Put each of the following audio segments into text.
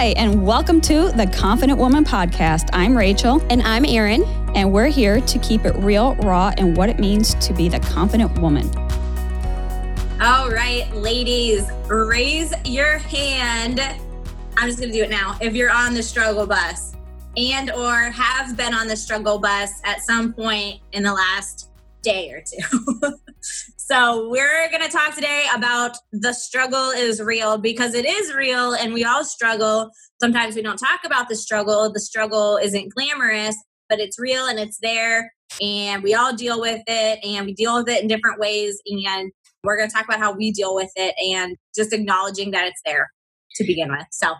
Hi, and welcome to the Confident Woman Podcast. I'm Rachel. And I'm Erin. And we're here to keep it real, raw, and what it means to be the confident woman. All right, ladies, raise your hand. I'm just going to do it now. If you're on the struggle bus and or have been on the struggle bus at some point in the last day or two. so, we're going to talk today about the struggle is real because it is real and we all struggle. Sometimes we don't talk about the struggle. The struggle isn't glamorous, but it's real and it's there and we all deal with it and we deal with it in different ways and we're going to talk about how we deal with it and just acknowledging that it's there to begin with. So,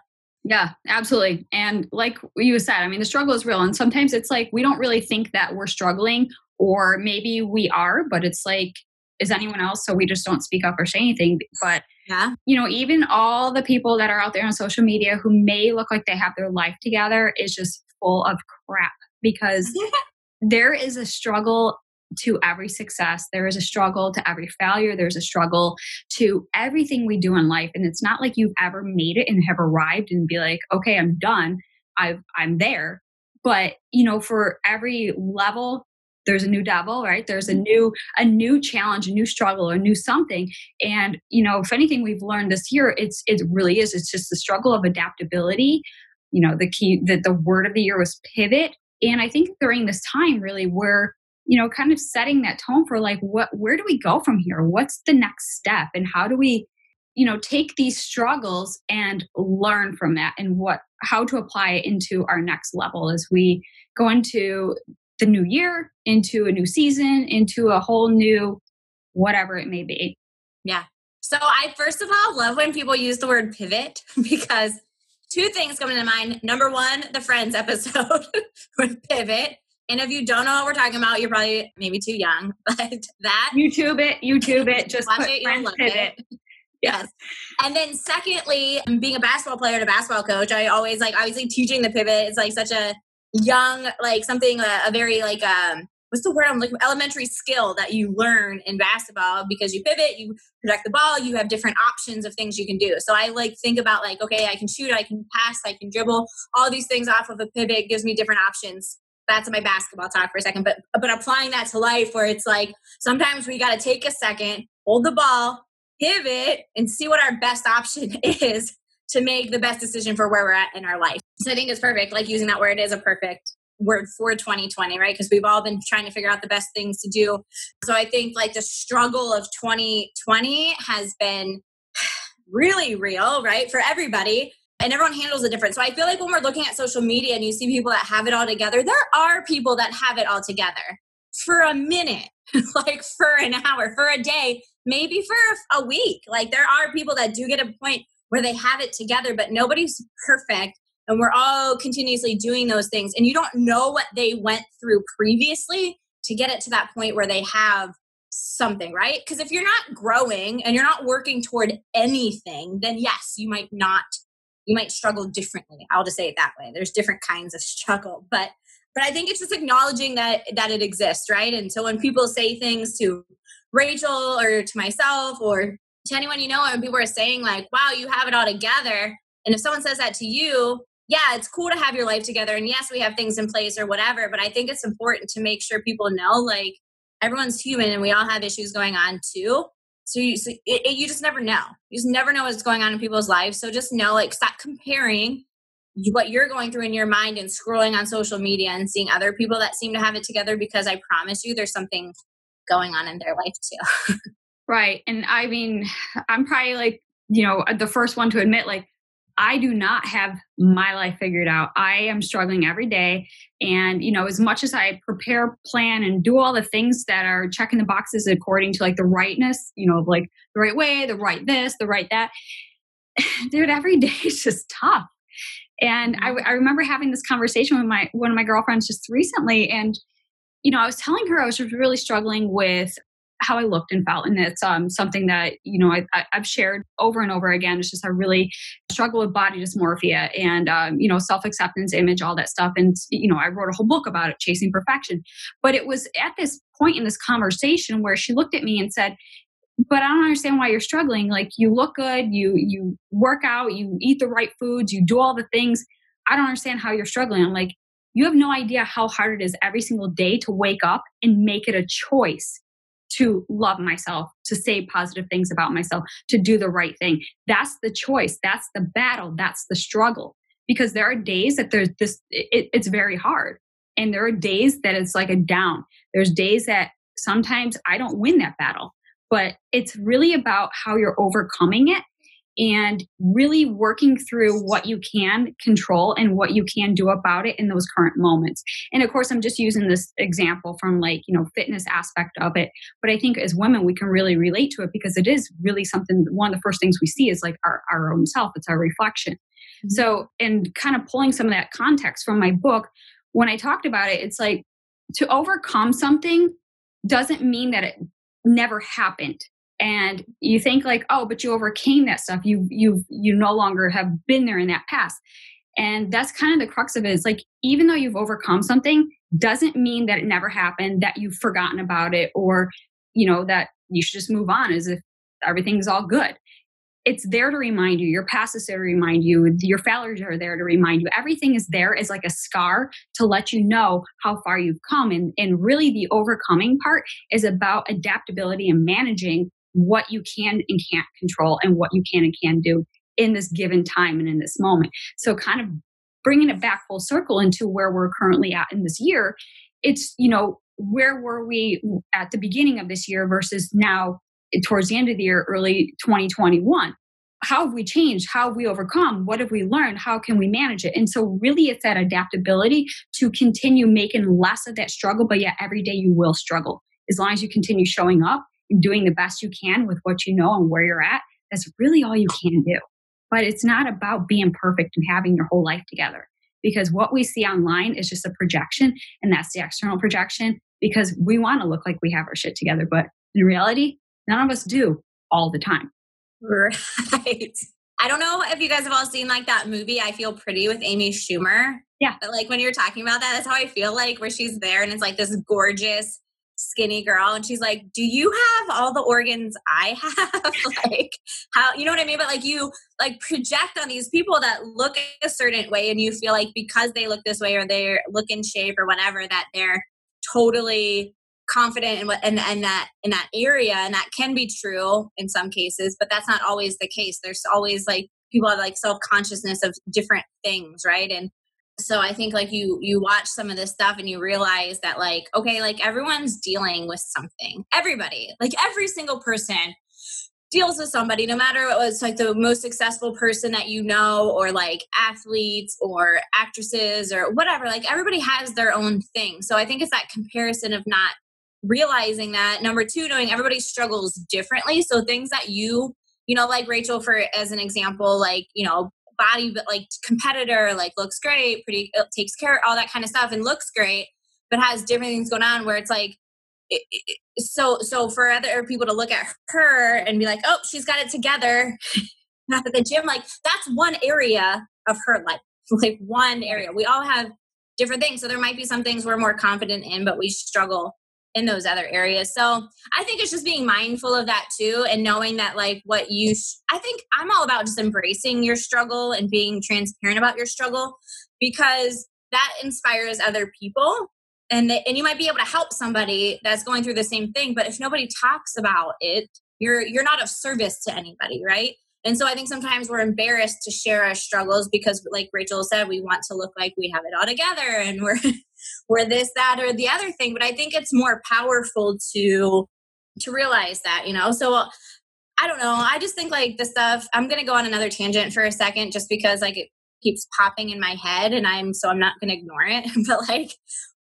yeah, absolutely. And like you said, I mean, the struggle is real. And sometimes it's like we don't really think that we're struggling or maybe we are but it's like is anyone else so we just don't speak up or say anything but yeah. you know even all the people that are out there on social media who may look like they have their life together is just full of crap because there is a struggle to every success. There is a struggle to every failure. There's a struggle to everything we do in life and it's not like you've ever made it and have arrived and be like okay i'm done. I've i'm there. But you know for every level there's a new devil right? There's a mm-hmm. new a new challenge a new struggle a new something. And you know if anything we've learned this year it's it really is it's just the struggle of adaptability. You know the key that the word of the year was pivot. And i think during this time really we're you know kind of setting that tone for like what where do we go from here? What's the next step? And how do we you know take these struggles and learn from that and what how to apply it into our next level as we go into the new year, into a new season, into a whole new whatever it may be. Yeah. So I first of all love when people use the word pivot because two things come into mind. Number one, the Friends episode with pivot. And if you don't know what we're talking about, you're probably maybe too young. But that YouTube it, YouTube it, just watch it, you'll love pivot. it. Yes. And then secondly, being a basketball player and a basketball coach, I always like obviously teaching the pivot is like such a young like something a, a very like um what's the word I'm looking elementary skill that you learn in basketball because you pivot, you protect the ball, you have different options of things you can do. So I like think about like, okay, I can shoot, I can pass, I can dribble, all these things off of a pivot gives me different options. That's my basketball talk for a second. But but applying that to life where it's like sometimes we gotta take a second, hold the ball, pivot, and see what our best option is to make the best decision for where we're at in our life. So I think it's perfect, like using that word is a perfect word for 2020, right? Because we've all been trying to figure out the best things to do. So I think like the struggle of 2020 has been really real, right? For everybody. And everyone handles it different. So I feel like when we're looking at social media and you see people that have it all together, there are people that have it all together for a minute, like for an hour, for a day, maybe for a week. Like there are people that do get a point where they have it together, but nobody's perfect. And we're all continuously doing those things. And you don't know what they went through previously to get it to that point where they have something, right? Because if you're not growing and you're not working toward anything, then yes, you might not, you might struggle differently. I'll just say it that way. There's different kinds of struggle. But but I think it's just acknowledging that that it exists, right? And so when people say things to Rachel or to myself or to anyone you know and people are saying like wow you have it all together. And if someone says that to you yeah it's cool to have your life together and yes we have things in place or whatever but i think it's important to make sure people know like everyone's human and we all have issues going on too. So you, so it, it, you just never know. You just never know what's going on in people's lives so just know like stop comparing what you're going through in your mind and scrolling on social media and seeing other people that seem to have it together because i promise you there's something going on in their life too Right. And I mean, I'm probably like, you know, the first one to admit, like, I do not have my life figured out. I am struggling every day. And, you know, as much as I prepare, plan, and do all the things that are checking the boxes according to like the rightness, you know, like the right way, the right this, the right that, dude, every day is just tough. And I, mm-hmm. I remember having this conversation with my one of my girlfriends just recently, and you know, I was telling her I was really struggling with how I looked and felt. And it's um, something that, you know, I, have shared over and over again. It's just I really struggle with body dysmorphia and, um, you know, self acceptance, image, all that stuff. And, you know, I wrote a whole book about it, Chasing Perfection. But it was at this point in this conversation where she looked at me and said, but I don't understand why you're struggling. Like you look good, you you work out, you eat the right foods, you do all the things. I don't understand how you're struggling. I'm like, you have no idea how hard it is every single day to wake up and make it a choice to love myself, to say positive things about myself, to do the right thing. That's the choice. That's the battle. That's the struggle. Because there are days that there's this, it, it's very hard. And there are days that it's like a down. There's days that sometimes I don't win that battle, but it's really about how you're overcoming it and really working through what you can control and what you can do about it in those current moments. And of course, I'm just using this example from like, you know, fitness aspect of it. But I think as women, we can really relate to it because it is really something, one of the first things we see is like our, our own self, it's our reflection. Mm-hmm. So, and kind of pulling some of that context from my book, when I talked about it, it's like to overcome something doesn't mean that it never happened and you think like oh but you overcame that stuff. You you you no longer have been there in that past. And that's kind of the crux of it. Is like even though you've overcome something doesn't mean that it never happened that you've forgotten about it or you know that you should just move on as if everything's all good. It's there to remind you. Your past is there to remind you. Your failures are there to remind you. Everything is there is like a scar to let you know how far you've come. And and really the overcoming part is about adaptability and managing what you can and can't control and what you can and can do in this given time and in this moment. So, kind of bringing it back full circle into where we're currently at in this year, it's, you know, where were we at the beginning of this year versus now eh, towards the end of the year, early 2021? How have we changed? How have we overcome? What have we learned? How can we manage it? And so, really, it's that adaptability to continue making less of that struggle, but yet every day you will struggle. As long as you continue showing up doing the best you can with what you know and where you're at, that's really all you can do. But it's not about being perfect and having your whole life together because what we see online is just a projection and that's the external projection because we want to look like we have our shit together. But in reality, none of us do all the time. Right. I don't know if you guys have all seen like that movie, I Feel Pretty with Amy Schumer. Yeah. But like when you're talking about that, that's how I feel like where she's there and it's like this gorgeous skinny girl and she's like do you have all the organs i have? Like how you know what i mean? But like you like project on these people that look a certain way and you feel like because they look this way or they look in shape or whatever that they're totally confident in what and, and that in that area and that can be true in some cases but that's not always the case. There's always like people have like self-consciousness of different things right? And so i think like you you watch some of this stuff and you realize that like okay like everyone's dealing with something. Everybody like every single person deals with somebody no matter it was like the most successful person that you know or like athletes or actresses or whatever like everybody has their own thing. So i think it's that comparison of not realizing that. Number two knowing everybody struggles differently. So things that you you know like rachel for as an example like you know body but like competitor like looks great pretty uh, takes care all that kind of stuff and looks great but has different things going on where it's like it, it, so so for other people to look at her and be like oh she's got it together not at the gym like that's one area of her life like one area. We all have different things so there might be some things we're more confident in but we struggle in those other areas. So I think it's just being mindful of that too and knowing that like what you sh- I think I'm all about just embracing your struggle and being transparent about your struggle because that inspires other people and and you might be able to help somebody that's going through the same thing but if nobody talks about it you're you're not of service to anybody right and so I think sometimes we're embarrassed to share our struggles because, like Rachel said, we want to look like we have it all together and we're we're this, that, or the other thing. But I think it's more powerful to to realize that, you know. So I don't know. I just think like the stuff. I'm gonna go on another tangent for a second, just because like it keeps popping in my head, and I'm so I'm not gonna ignore it. but like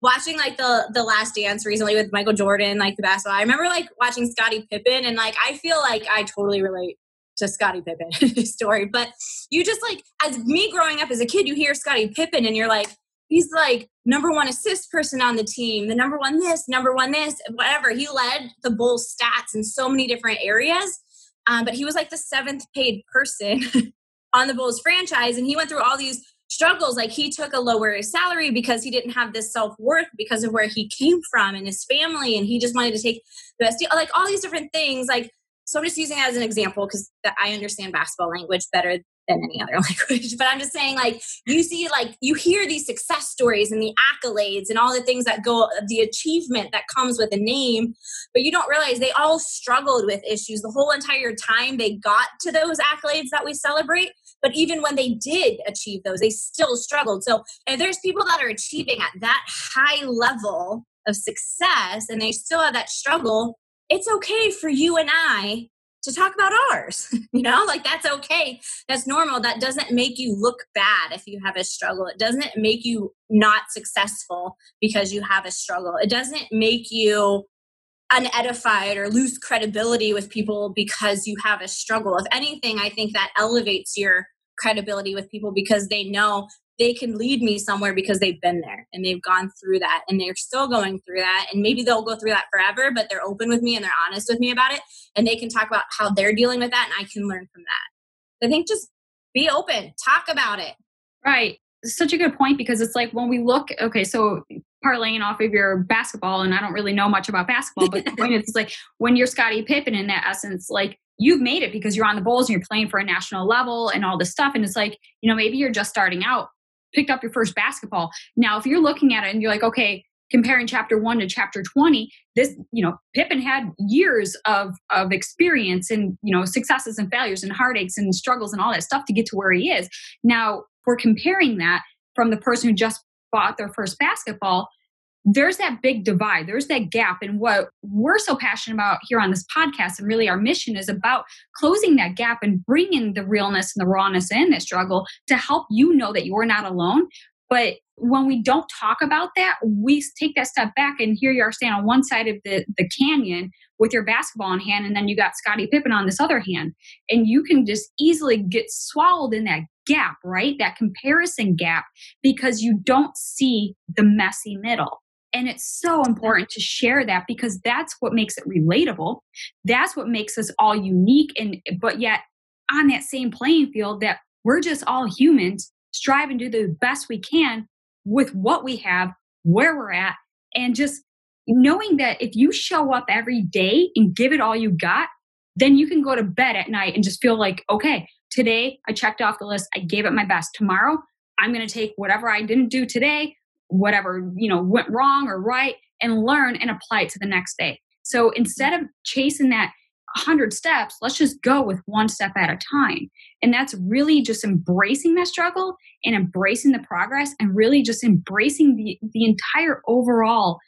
watching like the the last dance recently with Michael Jordan, like the basketball. I remember like watching Scottie Pippen, and like I feel like I totally relate to Scottie Pippen story. But you just like, as me growing up as a kid, you hear Scottie Pippen and you're like, he's like number one assist person on the team, the number one this, number one this, whatever. He led the Bulls stats in so many different areas. Um, but he was like the seventh paid person on the Bulls franchise. And he went through all these struggles. Like he took a lower salary because he didn't have this self worth because of where he came from and his family. And he just wanted to take the best deal. Like all these different things. Like so I'm just using that as an example because I understand basketball language better than any other language. But I'm just saying, like, you see, like, you hear these success stories and the accolades and all the things that go, the achievement that comes with a name, but you don't realize they all struggled with issues the whole entire time they got to those accolades that we celebrate. But even when they did achieve those, they still struggled. So if there's people that are achieving at that high level of success and they still have that struggle, it's okay for you and I to talk about ours. you know, like that's okay. That's normal. That doesn't make you look bad if you have a struggle. It doesn't make you not successful because you have a struggle. It doesn't make you unedified or lose credibility with people because you have a struggle. If anything, I think that elevates your credibility with people because they know they can lead me somewhere because they've been there and they've gone through that and they're still going through that and maybe they'll go through that forever but they're open with me and they're honest with me about it and they can talk about how they're dealing with that and I can learn from that. I think just be open, talk about it. Right. Such a good point because it's like when we look, okay, so parlaying off of your basketball, and I don't really know much about basketball, but the point is, it's like when you're Scottie Pippen in that essence, like you've made it because you're on the Bulls and you're playing for a national level and all this stuff. And it's like, you know, maybe you're just starting out, picked up your first basketball. Now, if you're looking at it and you're like, okay, comparing chapter one to chapter 20 this you know pippen had years of of experience and you know successes and failures and heartaches and struggles and all that stuff to get to where he is now we're comparing that from the person who just bought their first basketball there's that big divide there's that gap and what we're so passionate about here on this podcast and really our mission is about closing that gap and bringing the realness and the rawness in this struggle to help you know that you're not alone but when we don't talk about that, we take that step back and here you are standing on one side of the, the canyon with your basketball in hand, and then you got Scottie Pippen on this other hand. And you can just easily get swallowed in that gap, right? That comparison gap because you don't see the messy middle. And it's so important to share that because that's what makes it relatable. That's what makes us all unique. And but yet on that same playing field that we're just all humans striving to do the best we can with what we have, where we're at, and just knowing that if you show up every day and give it all you got, then you can go to bed at night and just feel like, okay, today I checked off the list, I gave it my best. Tomorrow, I'm going to take whatever I didn't do today, whatever, you know, went wrong or right and learn and apply it to the next day. So instead of chasing that 100 steps, let's just go with one step at a time. And that's really just embracing that struggle and embracing the progress and really just embracing the, the entire overall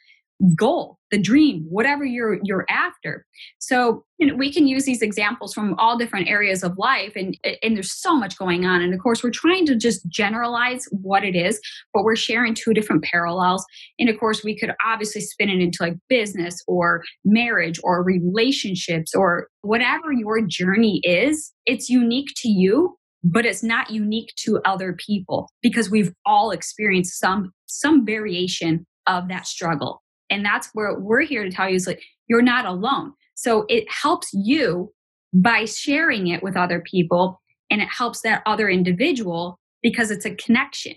goal the dream whatever you're you're after. So you know, we can use these examples from all different areas of life and and there's so much going on. And of course we're trying to just generalize what it is but we're sharing two different parallels. And of course we could obviously spin it into like business or marriage or relationships or whatever your journey is. It's unique to you but it's not unique to other people because we've all experienced some some variation of that struggle and that's where we're here to tell you is like, you're not alone. So it helps you by sharing it with other people and it helps that other individual because it's a connection.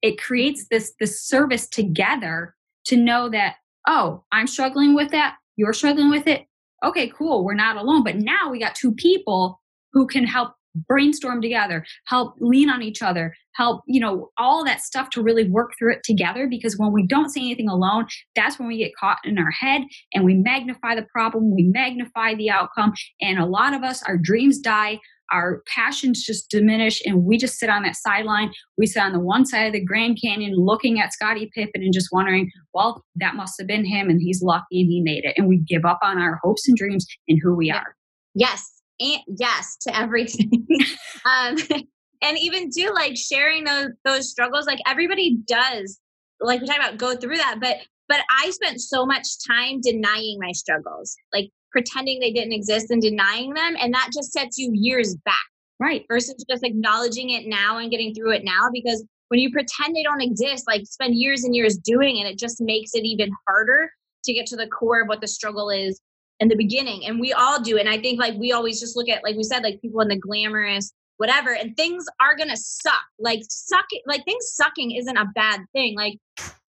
It creates this, this service together to know that, oh, I'm struggling with that. You're struggling with it. Okay, cool. We're not alone. But now we got two people who can help brainstorm together, help lean on each other, help, you know, all that stuff to really work through it together. Because when we don't say anything alone, that's when we get caught in our head and we magnify the problem, we magnify the outcome. And a lot of us, our dreams die, our passions just diminish, and we just sit on that sideline. We sit on the one side of the Grand Canyon looking at Scottie Pippen and just wondering, well, that must have been him and he's lucky and he made it. And we give up on our hopes and dreams and who we are. Yes, and yes to everything. Um, and even do like sharing those those struggles like everybody does like we talk about go through that but but i spent so much time denying my struggles like pretending they didn't exist and denying them and that just sets you years back right. versus just acknowledging it now and getting through it now because when you pretend they don't exist like spend years and years doing it it just makes it even harder to get to the core of what the struggle is in the beginning and we all do and i think like we always just look at like we said like people in the glamorous whatever and things are gonna suck like suck like things sucking isn't a bad thing like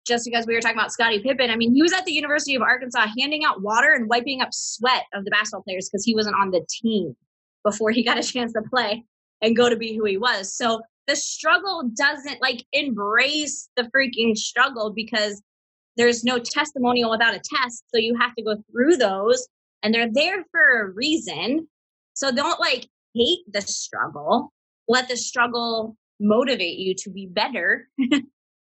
just because we were talking about Scottie Pippen. I mean, he was at the University of Arkansas handing out water and wiping up sweat of the basketball players because he wasn't on the team before he got a chance to play and go to be who he was. So the struggle doesn't like embrace the freaking struggle because there's no testimonial without a test. So you have to go through those and they're there for a reason. So don't like hate the struggle. Let the struggle motivate you to be better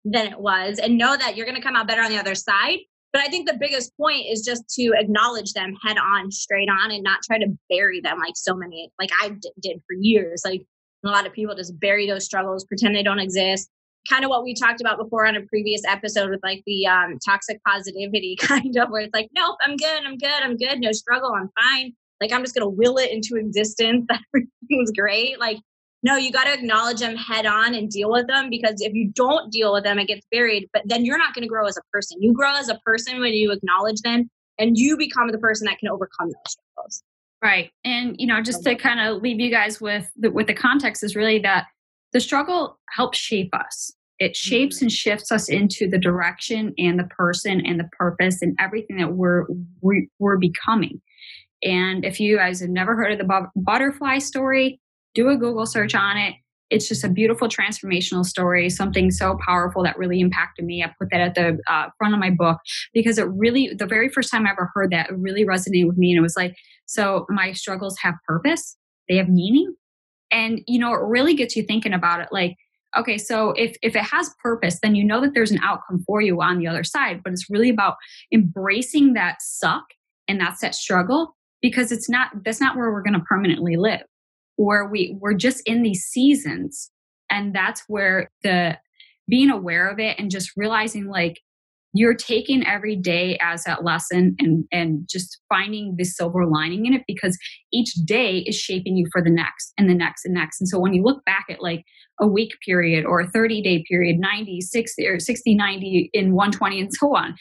than it was and know that you're going to come out better on the other side. But I think the biggest point is just to acknowledge them head on, straight on, and not try to bury them like so many, like I d- did for years. Like a lot of people just bury those struggles, pretend they don't exist. Kind of what we talked about before on a previous episode with like the um, toxic positivity, kind of where it's like, nope, I'm good, I'm good, I'm good, no struggle, I'm fine. Like I'm just gonna will it into existence. That everything's great. Like no, you got to acknowledge them head on and deal with them because if you don't deal with them, it gets buried. But then you're not going to grow as a person. You grow as a person when you acknowledge them and you become the person that can overcome those struggles. Right. And, you know, just to kind of leave you guys with the, with the context is really that the struggle helps shape us. It shapes mm-hmm. and shifts us into the direction and the person and the purpose and everything that we're, we're becoming. And if you guys have never heard of the butterfly story, do a Google search on it. It's just a beautiful transformational story, something so powerful that really impacted me. I put that at the uh, front of my book because it really, the very first time I ever heard that, it really resonated with me. And it was like, so my struggles have purpose, they have meaning. And, you know, it really gets you thinking about it like, okay so if if it has purpose then you know that there's an outcome for you on the other side but it's really about embracing that suck and that's that struggle because it's not that's not where we're going to permanently live. Where we we're just in these seasons and that's where the being aware of it and just realizing like you're taking every day as that lesson and and just finding the silver lining in it because each day is shaping you for the next and the next and next and so when you look back at like a week period or a 30 day period 90 60 or 60 90 in 120 and so on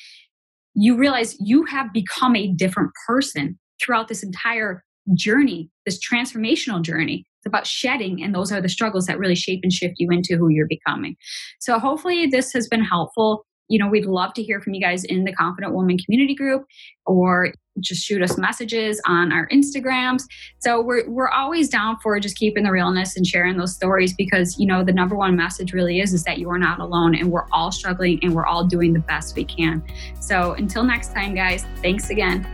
you realize you have become a different person throughout this entire journey, this transformational journey. It's about shedding, and those are the struggles that really shape and shift you into who you're becoming. So, hopefully, this has been helpful. You know, we'd love to hear from you guys in the Confident Woman community group or just shoot us messages on our Instagrams. So we're we're always down for just keeping the realness and sharing those stories because you know the number one message really is is that you are not alone and we're all struggling and we're all doing the best we can. So until next time guys, thanks again.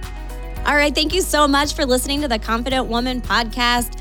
All right. Thank you so much for listening to the Confident Woman podcast.